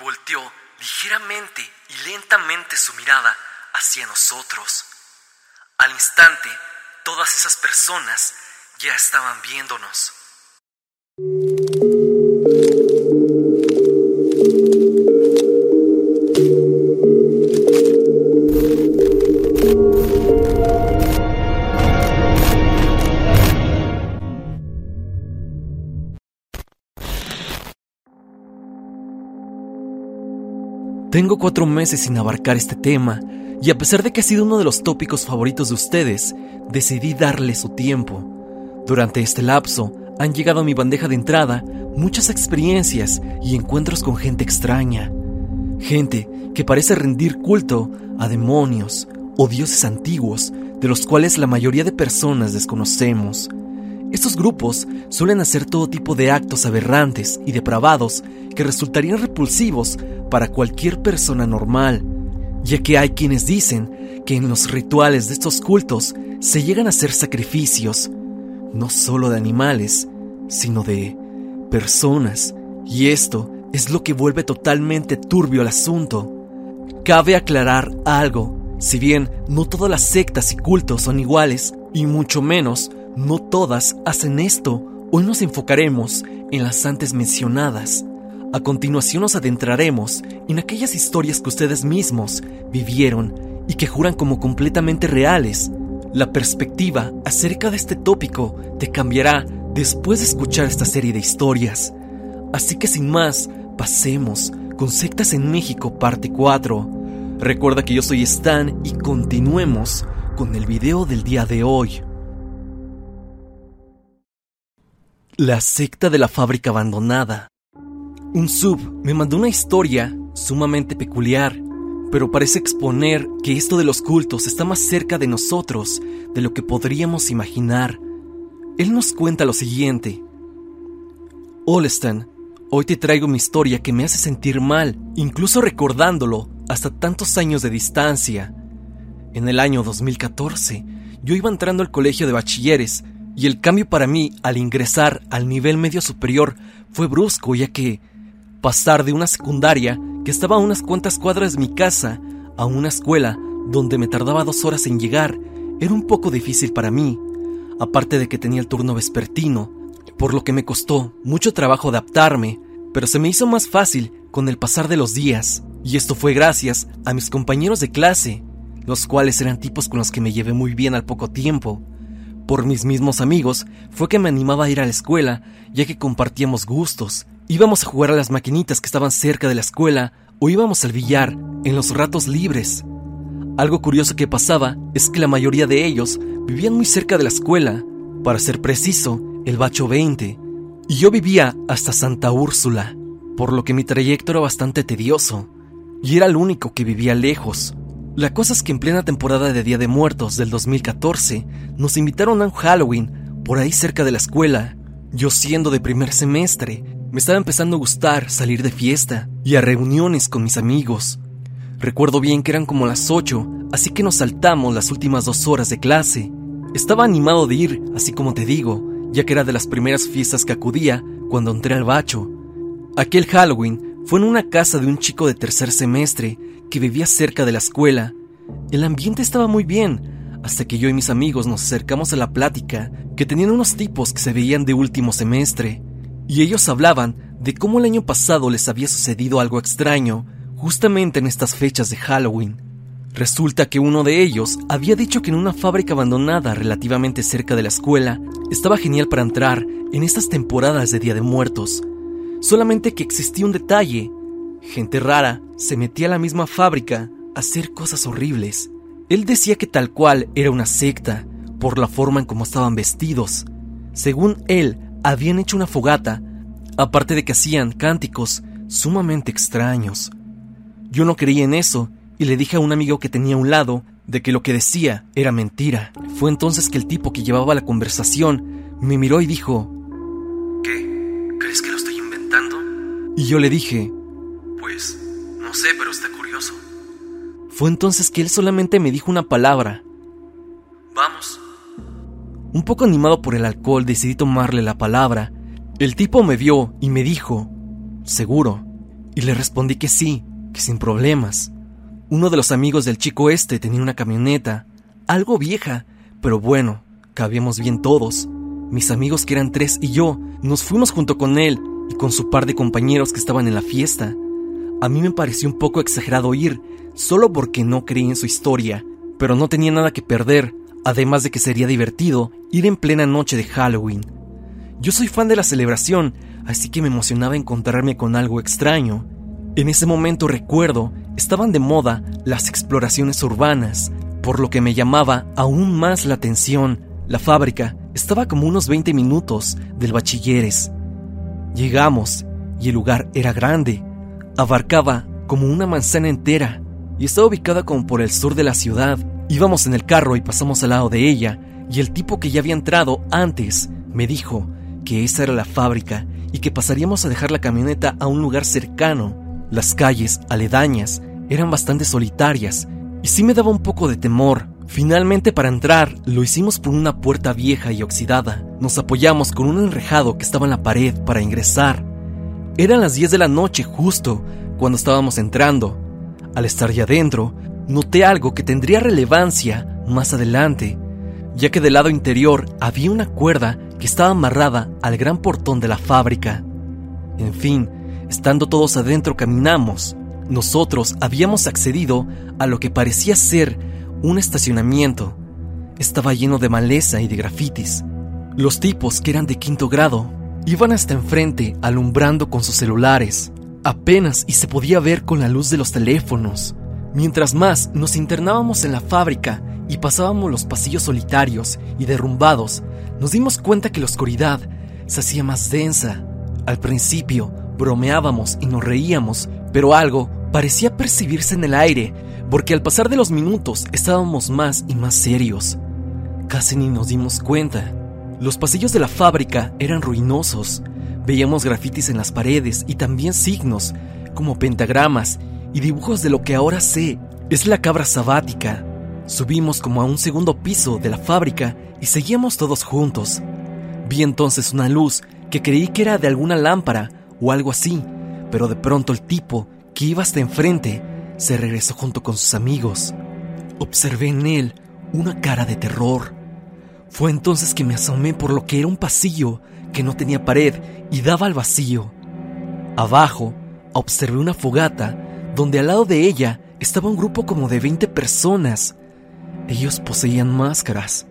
volteó ligeramente y lentamente su mirada hacia nosotros. Al instante, todas esas personas ya estaban viéndonos. Tengo cuatro meses sin abarcar este tema, y a pesar de que ha sido uno de los tópicos favoritos de ustedes, decidí darle su tiempo. Durante este lapso han llegado a mi bandeja de entrada muchas experiencias y encuentros con gente extraña. Gente que parece rendir culto a demonios o dioses antiguos de los cuales la mayoría de personas desconocemos. Estos grupos suelen hacer todo tipo de actos aberrantes y depravados que resultarían repulsivos para cualquier persona normal, ya que hay quienes dicen que en los rituales de estos cultos se llegan a hacer sacrificios, no solo de animales, sino de personas, y esto es lo que vuelve totalmente turbio el asunto. Cabe aclarar algo, si bien no todas las sectas y cultos son iguales, y mucho menos no todas hacen esto, hoy nos enfocaremos en las antes mencionadas. A continuación nos adentraremos en aquellas historias que ustedes mismos vivieron y que juran como completamente reales. La perspectiva acerca de este tópico te cambiará después de escuchar esta serie de historias. Así que sin más, pasemos con Sectas en México parte 4. Recuerda que yo soy Stan y continuemos con el video del día de hoy. La secta de la fábrica abandonada. Un sub me mandó una historia sumamente peculiar, pero parece exponer que esto de los cultos está más cerca de nosotros de lo que podríamos imaginar. Él nos cuenta lo siguiente. Olestan, hoy te traigo mi historia que me hace sentir mal, incluso recordándolo hasta tantos años de distancia. En el año 2014, yo iba entrando al colegio de bachilleres y el cambio para mí al ingresar al nivel medio superior fue brusco ya que pasar de una secundaria que estaba a unas cuantas cuadras de mi casa a una escuela donde me tardaba dos horas en llegar era un poco difícil para mí, aparte de que tenía el turno vespertino, por lo que me costó mucho trabajo adaptarme, pero se me hizo más fácil con el pasar de los días, y esto fue gracias a mis compañeros de clase, los cuales eran tipos con los que me llevé muy bien al poco tiempo. Por mis mismos amigos fue que me animaba a ir a la escuela, ya que compartíamos gustos, Íbamos a jugar a las maquinitas que estaban cerca de la escuela o íbamos al billar en los ratos libres. Algo curioso que pasaba es que la mayoría de ellos vivían muy cerca de la escuela, para ser preciso, el Bacho 20, y yo vivía hasta Santa Úrsula, por lo que mi trayecto era bastante tedioso, y era el único que vivía lejos. La cosa es que en plena temporada de Día de Muertos del 2014 nos invitaron a un Halloween por ahí cerca de la escuela. Yo siendo de primer semestre, me estaba empezando a gustar salir de fiesta y a reuniones con mis amigos. Recuerdo bien que eran como las 8, así que nos saltamos las últimas dos horas de clase. Estaba animado de ir, así como te digo, ya que era de las primeras fiestas que acudía cuando entré al bacho. Aquel Halloween fue en una casa de un chico de tercer semestre que vivía cerca de la escuela. El ambiente estaba muy bien, hasta que yo y mis amigos nos acercamos a la plática que tenían unos tipos que se veían de último semestre y ellos hablaban de cómo el año pasado les había sucedido algo extraño, justamente en estas fechas de Halloween. Resulta que uno de ellos había dicho que en una fábrica abandonada relativamente cerca de la escuela estaba genial para entrar en estas temporadas de Día de Muertos. Solamente que existía un detalle. Gente rara se metía a la misma fábrica a hacer cosas horribles. Él decía que tal cual era una secta, por la forma en cómo estaban vestidos. Según él, habían hecho una fogata, aparte de que hacían cánticos sumamente extraños. Yo no creía en eso y le dije a un amigo que tenía a un lado de que lo que decía era mentira. Fue entonces que el tipo que llevaba la conversación me miró y dijo, ¿Qué? ¿Crees que lo estoy inventando? Y yo le dije, Pues, no sé, pero está curioso. Fue entonces que él solamente me dijo una palabra. Vamos. Un poco animado por el alcohol decidí tomarle la palabra. El tipo me vio y me dijo, seguro. Y le respondí que sí, que sin problemas. Uno de los amigos del chico este tenía una camioneta, algo vieja, pero bueno, cabíamos bien todos. Mis amigos que eran tres y yo nos fuimos junto con él y con su par de compañeros que estaban en la fiesta. A mí me pareció un poco exagerado ir, solo porque no creí en su historia, pero no tenía nada que perder, además de que sería divertido ir en plena noche de Halloween. Yo soy fan de la celebración, así que me emocionaba encontrarme con algo extraño. En ese momento recuerdo, estaban de moda las exploraciones urbanas, por lo que me llamaba aún más la atención. La fábrica estaba como unos 20 minutos del bachilleres. Llegamos y el lugar era grande, abarcaba como una manzana entera y estaba ubicada como por el sur de la ciudad. Íbamos en el carro y pasamos al lado de ella y el tipo que ya había entrado antes me dijo que esa era la fábrica y que pasaríamos a dejar la camioneta a un lugar cercano. Las calles aledañas eran bastante solitarias y sí me daba un poco de temor. Finalmente para entrar lo hicimos por una puerta vieja y oxidada. Nos apoyamos con un enrejado que estaba en la pared para ingresar. Eran las 10 de la noche justo cuando estábamos entrando. Al estar ya dentro, noté algo que tendría relevancia más adelante, ya que del lado interior había una cuerda que estaba amarrada al gran portón de la fábrica. En fin, estando todos adentro caminamos. Nosotros habíamos accedido a lo que parecía ser un estacionamiento. Estaba lleno de maleza y de grafitis. Los tipos, que eran de quinto grado, iban hasta enfrente alumbrando con sus celulares. Apenas y se podía ver con la luz de los teléfonos. Mientras más nos internábamos en la fábrica y pasábamos los pasillos solitarios y derrumbados nos dimos cuenta que la oscuridad se hacía más densa. Al principio bromeábamos y nos reíamos, pero algo parecía percibirse en el aire, porque al pasar de los minutos estábamos más y más serios. Casi ni nos dimos cuenta. Los pasillos de la fábrica eran ruinosos. Veíamos grafitis en las paredes y también signos, como pentagramas y dibujos de lo que ahora sé es la cabra sabática. Subimos como a un segundo piso de la fábrica y seguíamos todos juntos. Vi entonces una luz que creí que era de alguna lámpara o algo así, pero de pronto el tipo que iba hasta enfrente se regresó junto con sus amigos. Observé en él una cara de terror. Fue entonces que me asomé por lo que era un pasillo que no tenía pared y daba al vacío. Abajo observé una fogata donde al lado de ella estaba un grupo como de 20 personas. Ellos poseían máscaras.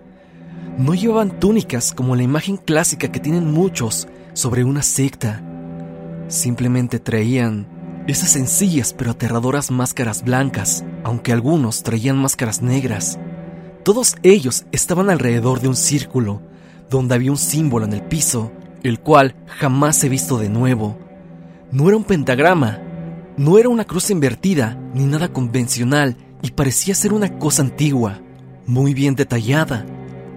No llevaban túnicas como la imagen clásica que tienen muchos sobre una secta. Simplemente traían esas sencillas pero aterradoras máscaras blancas, aunque algunos traían máscaras negras. Todos ellos estaban alrededor de un círculo, donde había un símbolo en el piso, el cual jamás he visto de nuevo. No era un pentagrama, no era una cruz invertida, ni nada convencional, y parecía ser una cosa antigua, muy bien detallada,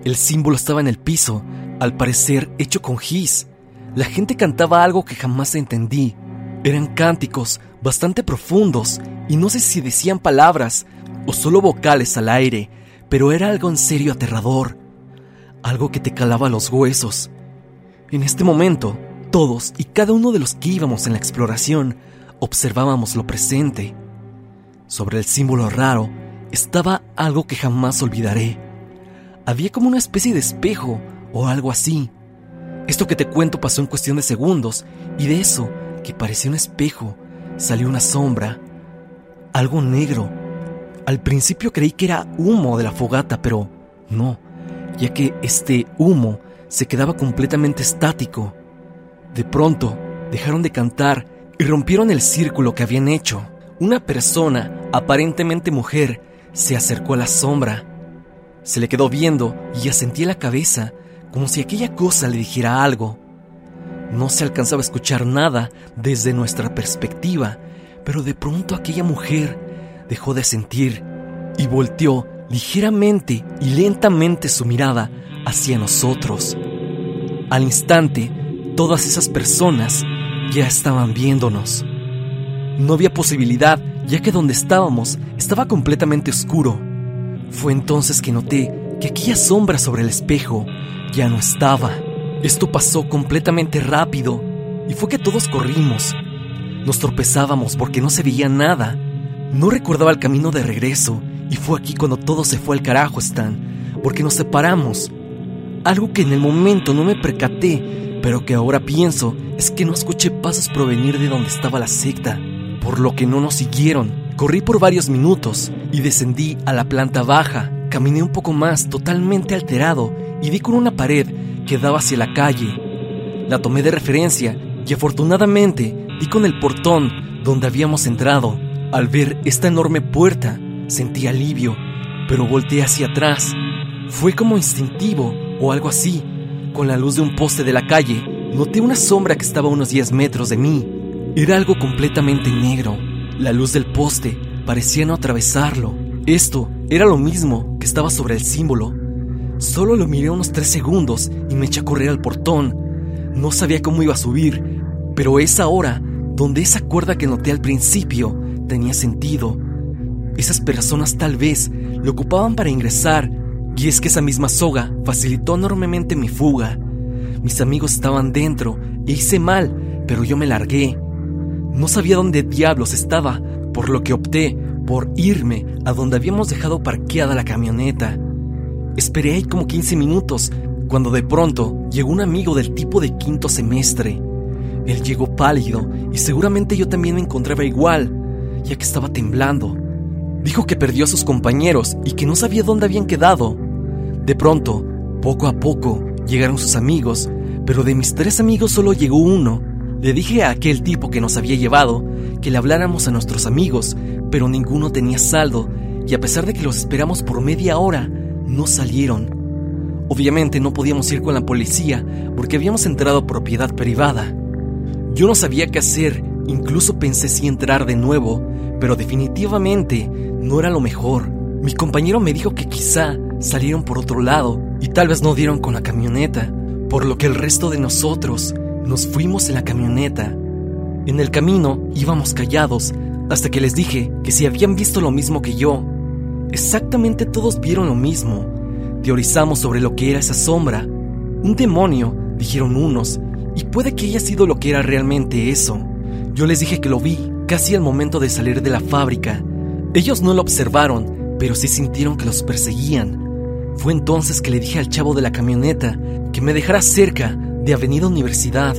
el símbolo estaba en el piso, al parecer hecho con gis. La gente cantaba algo que jamás entendí. Eran cánticos bastante profundos y no sé si decían palabras o solo vocales al aire, pero era algo en serio aterrador. Algo que te calaba los huesos. En este momento, todos y cada uno de los que íbamos en la exploración observábamos lo presente. Sobre el símbolo raro estaba algo que jamás olvidaré había como una especie de espejo o algo así. Esto que te cuento pasó en cuestión de segundos y de eso, que parecía un espejo, salió una sombra, algo negro. Al principio creí que era humo de la fogata, pero no, ya que este humo se quedaba completamente estático. De pronto, dejaron de cantar y rompieron el círculo que habían hecho. Una persona, aparentemente mujer, se acercó a la sombra se le quedó viendo y asentía la cabeza como si aquella cosa le dijera algo. No se alcanzaba a escuchar nada desde nuestra perspectiva, pero de pronto aquella mujer dejó de sentir y volteó ligeramente y lentamente su mirada hacia nosotros. Al instante, todas esas personas ya estaban viéndonos. No había posibilidad, ya que donde estábamos estaba completamente oscuro fue entonces que noté que aquella sombra sobre el espejo ya no estaba. Esto pasó completamente rápido y fue que todos corrimos. Nos tropezábamos porque no se veía nada. No recordaba el camino de regreso y fue aquí cuando todo se fue al carajo, Stan, porque nos separamos. Algo que en el momento no me percaté, pero que ahora pienso es que no escuché pasos provenir de donde estaba la secta, por lo que no nos siguieron. Corrí por varios minutos y descendí a la planta baja. Caminé un poco más, totalmente alterado, y di con una pared que daba hacia la calle. La tomé de referencia y afortunadamente di con el portón donde habíamos entrado. Al ver esta enorme puerta, sentí alivio, pero volteé hacia atrás. Fue como instintivo o algo así. Con la luz de un poste de la calle, noté una sombra que estaba a unos 10 metros de mí. Era algo completamente negro. La luz del poste parecía no atravesarlo. Esto era lo mismo que estaba sobre el símbolo. Solo lo miré unos 3 segundos y me eché a correr al portón. No sabía cómo iba a subir, pero es ahora donde esa cuerda que noté al principio tenía sentido. Esas personas tal vez lo ocupaban para ingresar, y es que esa misma soga facilitó enormemente mi fuga. Mis amigos estaban dentro e hice mal, pero yo me largué. No sabía dónde diablos estaba, por lo que opté por irme a donde habíamos dejado parqueada la camioneta. Esperé ahí como 15 minutos, cuando de pronto llegó un amigo del tipo de quinto semestre. Él llegó pálido y seguramente yo también me encontraba igual, ya que estaba temblando. Dijo que perdió a sus compañeros y que no sabía dónde habían quedado. De pronto, poco a poco, llegaron sus amigos, pero de mis tres amigos solo llegó uno. Le dije a aquel tipo que nos había llevado que le habláramos a nuestros amigos, pero ninguno tenía saldo, y a pesar de que los esperamos por media hora, no salieron. Obviamente no podíamos ir con la policía porque habíamos entrado a propiedad privada. Yo no sabía qué hacer, incluso pensé si entrar de nuevo, pero definitivamente no era lo mejor. Mi compañero me dijo que quizá salieron por otro lado y tal vez no dieron con la camioneta, por lo que el resto de nosotros nos fuimos en la camioneta. En el camino íbamos callados hasta que les dije que si habían visto lo mismo que yo. Exactamente todos vieron lo mismo. Teorizamos sobre lo que era esa sombra. Un demonio, dijeron unos, y puede que haya sido lo que era realmente eso. Yo les dije que lo vi casi al momento de salir de la fábrica. Ellos no lo observaron, pero sí sintieron que los perseguían. Fue entonces que le dije al chavo de la camioneta que me dejara cerca de Avenida Universidad.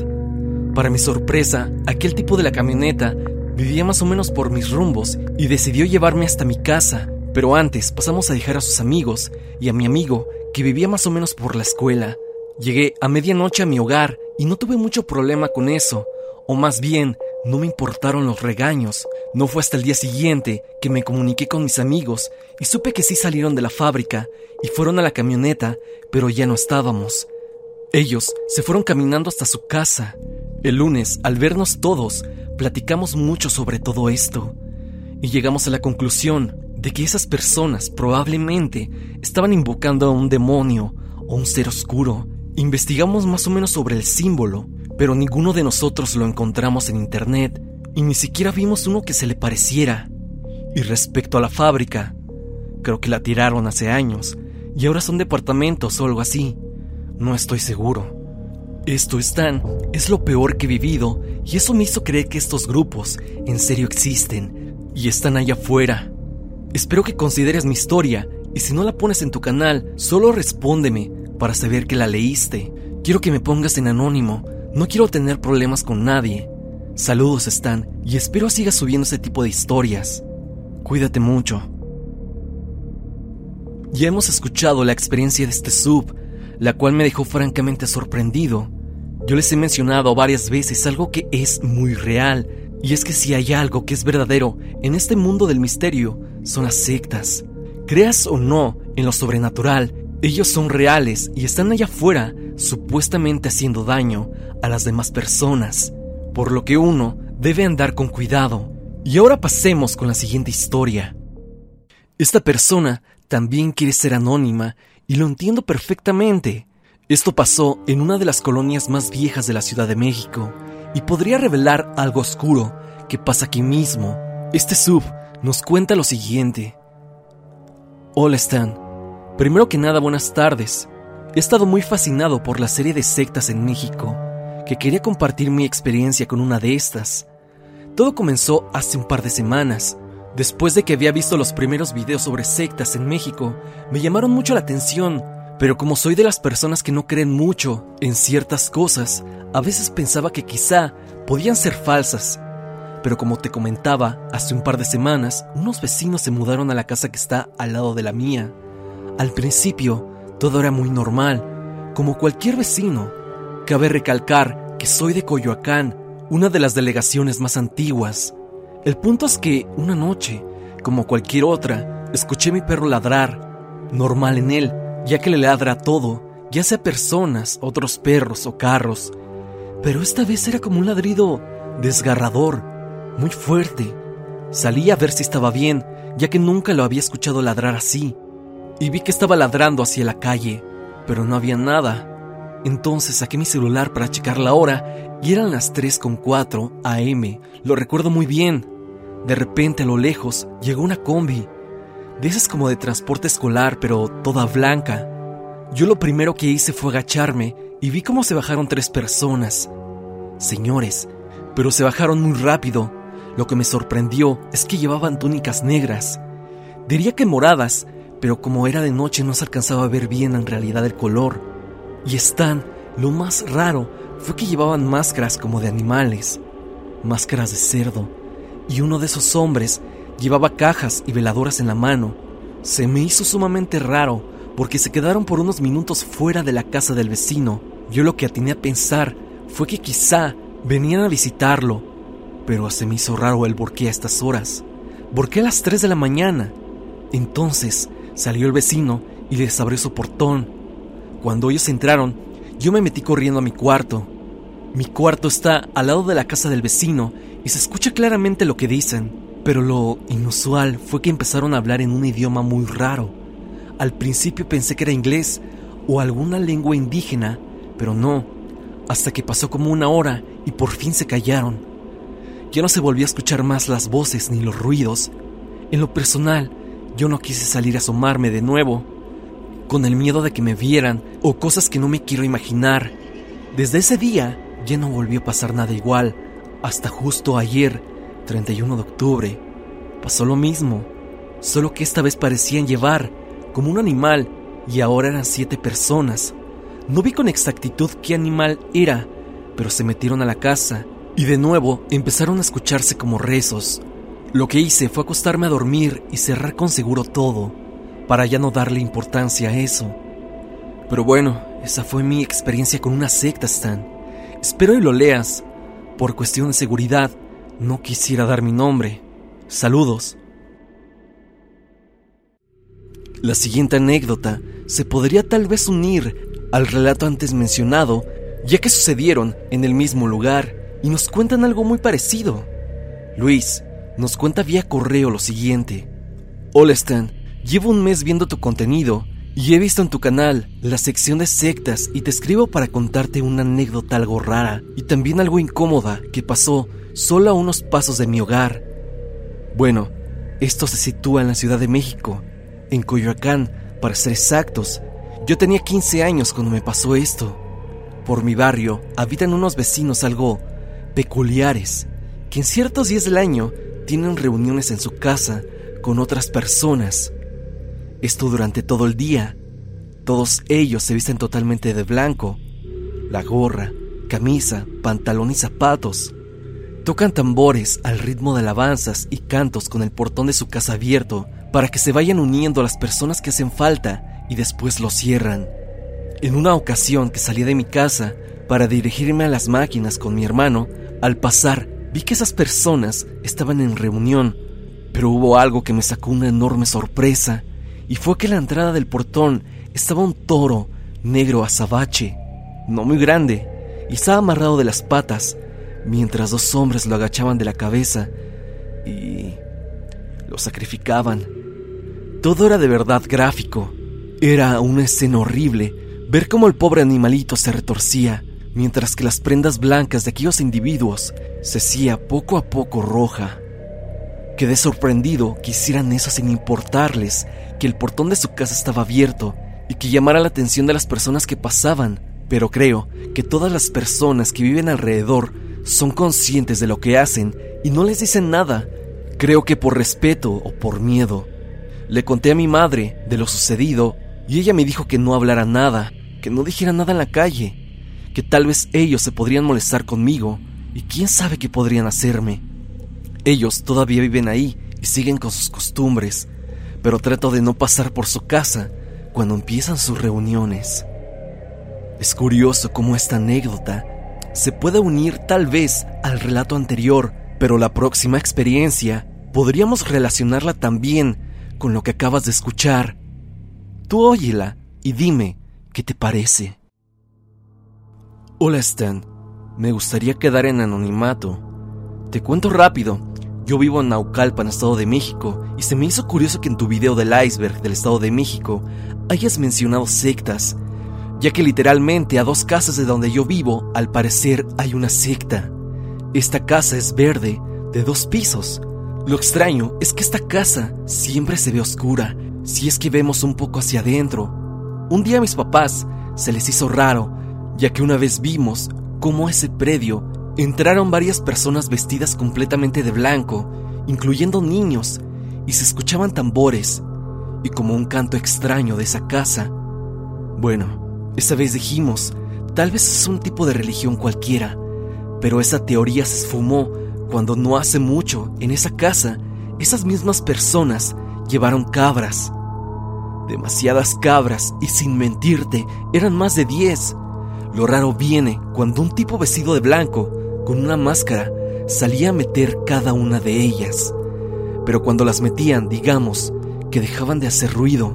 Para mi sorpresa, aquel tipo de la camioneta vivía más o menos por mis rumbos y decidió llevarme hasta mi casa. Pero antes pasamos a dejar a sus amigos y a mi amigo, que vivía más o menos por la escuela. Llegué a medianoche a mi hogar y no tuve mucho problema con eso, o más bien, no me importaron los regaños. No fue hasta el día siguiente que me comuniqué con mis amigos y supe que sí salieron de la fábrica y fueron a la camioneta, pero ya no estábamos. Ellos se fueron caminando hasta su casa. El lunes, al vernos todos, platicamos mucho sobre todo esto y llegamos a la conclusión de que esas personas probablemente estaban invocando a un demonio o un ser oscuro. Investigamos más o menos sobre el símbolo, pero ninguno de nosotros lo encontramos en internet y ni siquiera vimos uno que se le pareciera. Y respecto a la fábrica, creo que la tiraron hace años y ahora son departamentos o algo así. No estoy seguro. Esto es tan, es lo peor que he vivido y eso me hizo creer que estos grupos en serio existen y están allá afuera. Espero que consideres mi historia y si no la pones en tu canal, solo respóndeme para saber que la leíste. Quiero que me pongas en anónimo, no quiero tener problemas con nadie. Saludos Stan y espero sigas subiendo ese tipo de historias. Cuídate mucho. Ya hemos escuchado la experiencia de este sub, la cual me dejó francamente sorprendido. Yo les he mencionado varias veces algo que es muy real, y es que si hay algo que es verdadero en este mundo del misterio, son las sectas. Creas o no en lo sobrenatural, ellos son reales y están allá afuera, supuestamente haciendo daño a las demás personas, por lo que uno debe andar con cuidado. Y ahora pasemos con la siguiente historia. Esta persona también quiere ser anónima y lo entiendo perfectamente. Esto pasó en una de las colonias más viejas de la Ciudad de México y podría revelar algo oscuro que pasa aquí mismo. Este sub nos cuenta lo siguiente. Hola Stan. Primero que nada, buenas tardes. He estado muy fascinado por la serie de sectas en México, que quería compartir mi experiencia con una de estas. Todo comenzó hace un par de semanas. Después de que había visto los primeros videos sobre sectas en México, me llamaron mucho la atención, pero como soy de las personas que no creen mucho en ciertas cosas, a veces pensaba que quizá podían ser falsas. Pero como te comentaba, hace un par de semanas, unos vecinos se mudaron a la casa que está al lado de la mía. Al principio, todo era muy normal, como cualquier vecino. Cabe recalcar que soy de Coyoacán, una de las delegaciones más antiguas. El punto es que una noche, como cualquier otra, escuché mi perro ladrar, normal en él, ya que le ladra a todo, ya sea personas, otros perros o carros. Pero esta vez era como un ladrido desgarrador, muy fuerte. Salí a ver si estaba bien, ya que nunca lo había escuchado ladrar así, y vi que estaba ladrando hacia la calle, pero no había nada. Entonces saqué mi celular para checar la hora y eran las 3.4 am. Lo recuerdo muy bien. De repente a lo lejos llegó una combi. De esas como de transporte escolar, pero toda blanca. Yo lo primero que hice fue agacharme y vi cómo se bajaron tres personas. Señores, pero se bajaron muy rápido. Lo que me sorprendió es que llevaban túnicas negras. Diría que moradas, pero como era de noche no se alcanzaba a ver bien en realidad el color. Y están, lo más raro fue que llevaban máscaras como de animales, máscaras de cerdo, y uno de esos hombres llevaba cajas y veladoras en la mano. Se me hizo sumamente raro porque se quedaron por unos minutos fuera de la casa del vecino. Yo lo que atiné a pensar fue que quizá venían a visitarlo, pero se me hizo raro el por qué a estas horas. ¿Por qué a las 3 de la mañana? Entonces salió el vecino y les abrió su portón. Cuando ellos entraron, yo me metí corriendo a mi cuarto. Mi cuarto está al lado de la casa del vecino y se escucha claramente lo que dicen, pero lo inusual fue que empezaron a hablar en un idioma muy raro. Al principio pensé que era inglés o alguna lengua indígena, pero no, hasta que pasó como una hora y por fin se callaron. Ya no se volvió a escuchar más las voces ni los ruidos. En lo personal, yo no quise salir a asomarme de nuevo, con el miedo de que me vieran o cosas que no me quiero imaginar. Desde ese día ya no volvió a pasar nada igual, hasta justo ayer, 31 de octubre. Pasó lo mismo, solo que esta vez parecían llevar como un animal y ahora eran siete personas. No vi con exactitud qué animal era, pero se metieron a la casa y de nuevo empezaron a escucharse como rezos. Lo que hice fue acostarme a dormir y cerrar con seguro todo, para ya no darle importancia a eso. Pero bueno, esa fue mi experiencia con una secta, Stan. Espero y lo leas. Por cuestión de seguridad, no quisiera dar mi nombre. Saludos. La siguiente anécdota se podría tal vez unir al relato antes mencionado, ya que sucedieron en el mismo lugar y nos cuentan algo muy parecido. Luis nos cuenta vía correo lo siguiente. Hola Stan, llevo un mes viendo tu contenido y he visto en tu canal la sección de sectas y te escribo para contarte una anécdota algo rara y también algo incómoda que pasó solo a unos pasos de mi hogar. Bueno, esto se sitúa en la Ciudad de México, en Coyoacán, para ser exactos. Yo tenía 15 años cuando me pasó esto. Por mi barrio habitan unos vecinos algo peculiares, que en ciertos días del año tienen reuniones en su casa con otras personas esto durante todo el día. Todos ellos se visten totalmente de blanco. La gorra, camisa, pantalón y zapatos. Tocan tambores al ritmo de alabanzas y cantos con el portón de su casa abierto para que se vayan uniendo a las personas que hacen falta y después lo cierran. En una ocasión que salí de mi casa para dirigirme a las máquinas con mi hermano, al pasar vi que esas personas estaban en reunión, pero hubo algo que me sacó una enorme sorpresa y fue que en la entrada del portón estaba un toro negro azabache, no muy grande, y estaba amarrado de las patas, mientras dos hombres lo agachaban de la cabeza y lo sacrificaban. Todo era de verdad gráfico. Era una escena horrible ver cómo el pobre animalito se retorcía, mientras que las prendas blancas de aquellos individuos se hacía poco a poco roja. Quedé sorprendido que hicieran eso sin importarles que el portón de su casa estaba abierto y que llamara la atención de las personas que pasaban, pero creo que todas las personas que viven alrededor son conscientes de lo que hacen y no les dicen nada. Creo que por respeto o por miedo. Le conté a mi madre de lo sucedido y ella me dijo que no hablara nada, que no dijera nada en la calle, que tal vez ellos se podrían molestar conmigo y quién sabe qué podrían hacerme. Ellos todavía viven ahí y siguen con sus costumbres, pero trato de no pasar por su casa cuando empiezan sus reuniones. Es curioso cómo esta anécdota se puede unir tal vez al relato anterior, pero la próxima experiencia podríamos relacionarla también con lo que acabas de escuchar. Tú óyela y dime qué te parece. Hola Stan, me gustaría quedar en anonimato. Te cuento rápido yo vivo en Naucalpan, Estado de México, y se me hizo curioso que en tu video del iceberg del Estado de México hayas mencionado sectas, ya que literalmente a dos casas de donde yo vivo, al parecer hay una secta. Esta casa es verde, de dos pisos. Lo extraño es que esta casa siempre se ve oscura, si es que vemos un poco hacia adentro. Un día a mis papás se les hizo raro, ya que una vez vimos cómo ese predio Entraron varias personas vestidas completamente de blanco, incluyendo niños, y se escuchaban tambores y como un canto extraño de esa casa. Bueno, esa vez dijimos, tal vez es un tipo de religión cualquiera, pero esa teoría se esfumó cuando no hace mucho en esa casa esas mismas personas llevaron cabras. Demasiadas cabras y sin mentirte, eran más de diez. Lo raro viene cuando un tipo vestido de blanco con una máscara, salía a meter cada una de ellas. Pero cuando las metían, digamos, que dejaban de hacer ruido.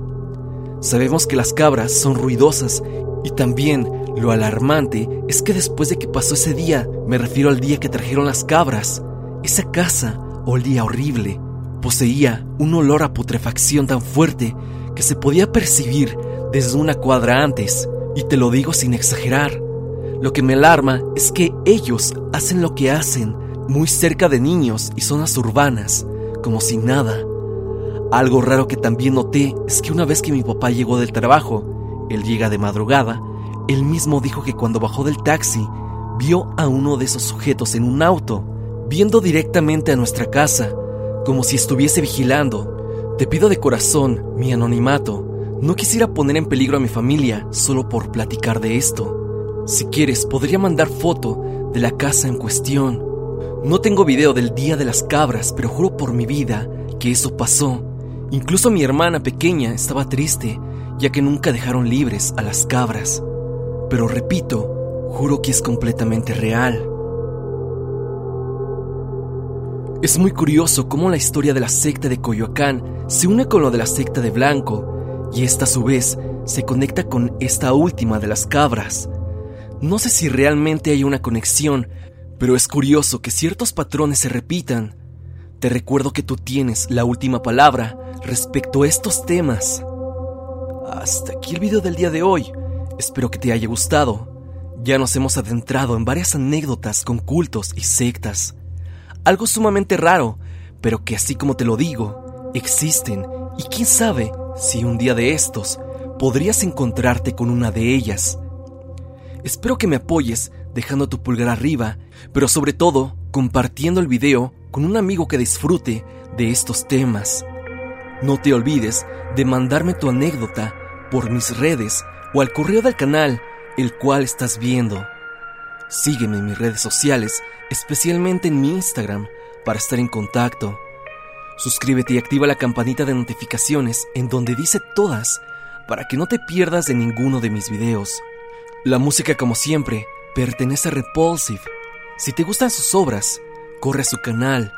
Sabemos que las cabras son ruidosas y también lo alarmante es que después de que pasó ese día, me refiero al día que trajeron las cabras, esa casa olía horrible. Poseía un olor a putrefacción tan fuerte que se podía percibir desde una cuadra antes, y te lo digo sin exagerar. Lo que me alarma es que ellos hacen lo que hacen muy cerca de niños y zonas urbanas, como si nada. Algo raro que también noté es que una vez que mi papá llegó del trabajo, él llega de madrugada, él mismo dijo que cuando bajó del taxi, vio a uno de esos sujetos en un auto, viendo directamente a nuestra casa, como si estuviese vigilando. Te pido de corazón mi anonimato. No quisiera poner en peligro a mi familia solo por platicar de esto. Si quieres, podría mandar foto de la casa en cuestión. No tengo video del día de las cabras, pero juro por mi vida que eso pasó. Incluso mi hermana pequeña estaba triste, ya que nunca dejaron libres a las cabras. Pero repito, juro que es completamente real. Es muy curioso cómo la historia de la secta de Coyoacán se une con lo de la secta de Blanco, y esta a su vez se conecta con esta última de las cabras. No sé si realmente hay una conexión, pero es curioso que ciertos patrones se repitan. Te recuerdo que tú tienes la última palabra respecto a estos temas. Hasta aquí el video del día de hoy. Espero que te haya gustado. Ya nos hemos adentrado en varias anécdotas con cultos y sectas. Algo sumamente raro, pero que así como te lo digo, existen y quién sabe si un día de estos podrías encontrarte con una de ellas. Espero que me apoyes dejando tu pulgar arriba, pero sobre todo compartiendo el video con un amigo que disfrute de estos temas. No te olvides de mandarme tu anécdota por mis redes o al correo del canal el cual estás viendo. Sígueme en mis redes sociales, especialmente en mi Instagram, para estar en contacto. Suscríbete y activa la campanita de notificaciones en donde dice todas para que no te pierdas de ninguno de mis videos. La música, como siempre, pertenece a Repulsive. Si te gustan sus obras, corre a su canal.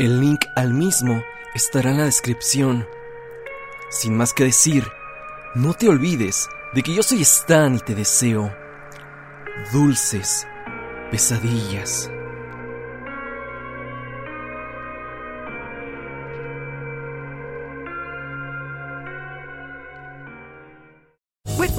El link al mismo estará en la descripción. Sin más que decir, no te olvides de que yo soy Stan y te deseo dulces pesadillas.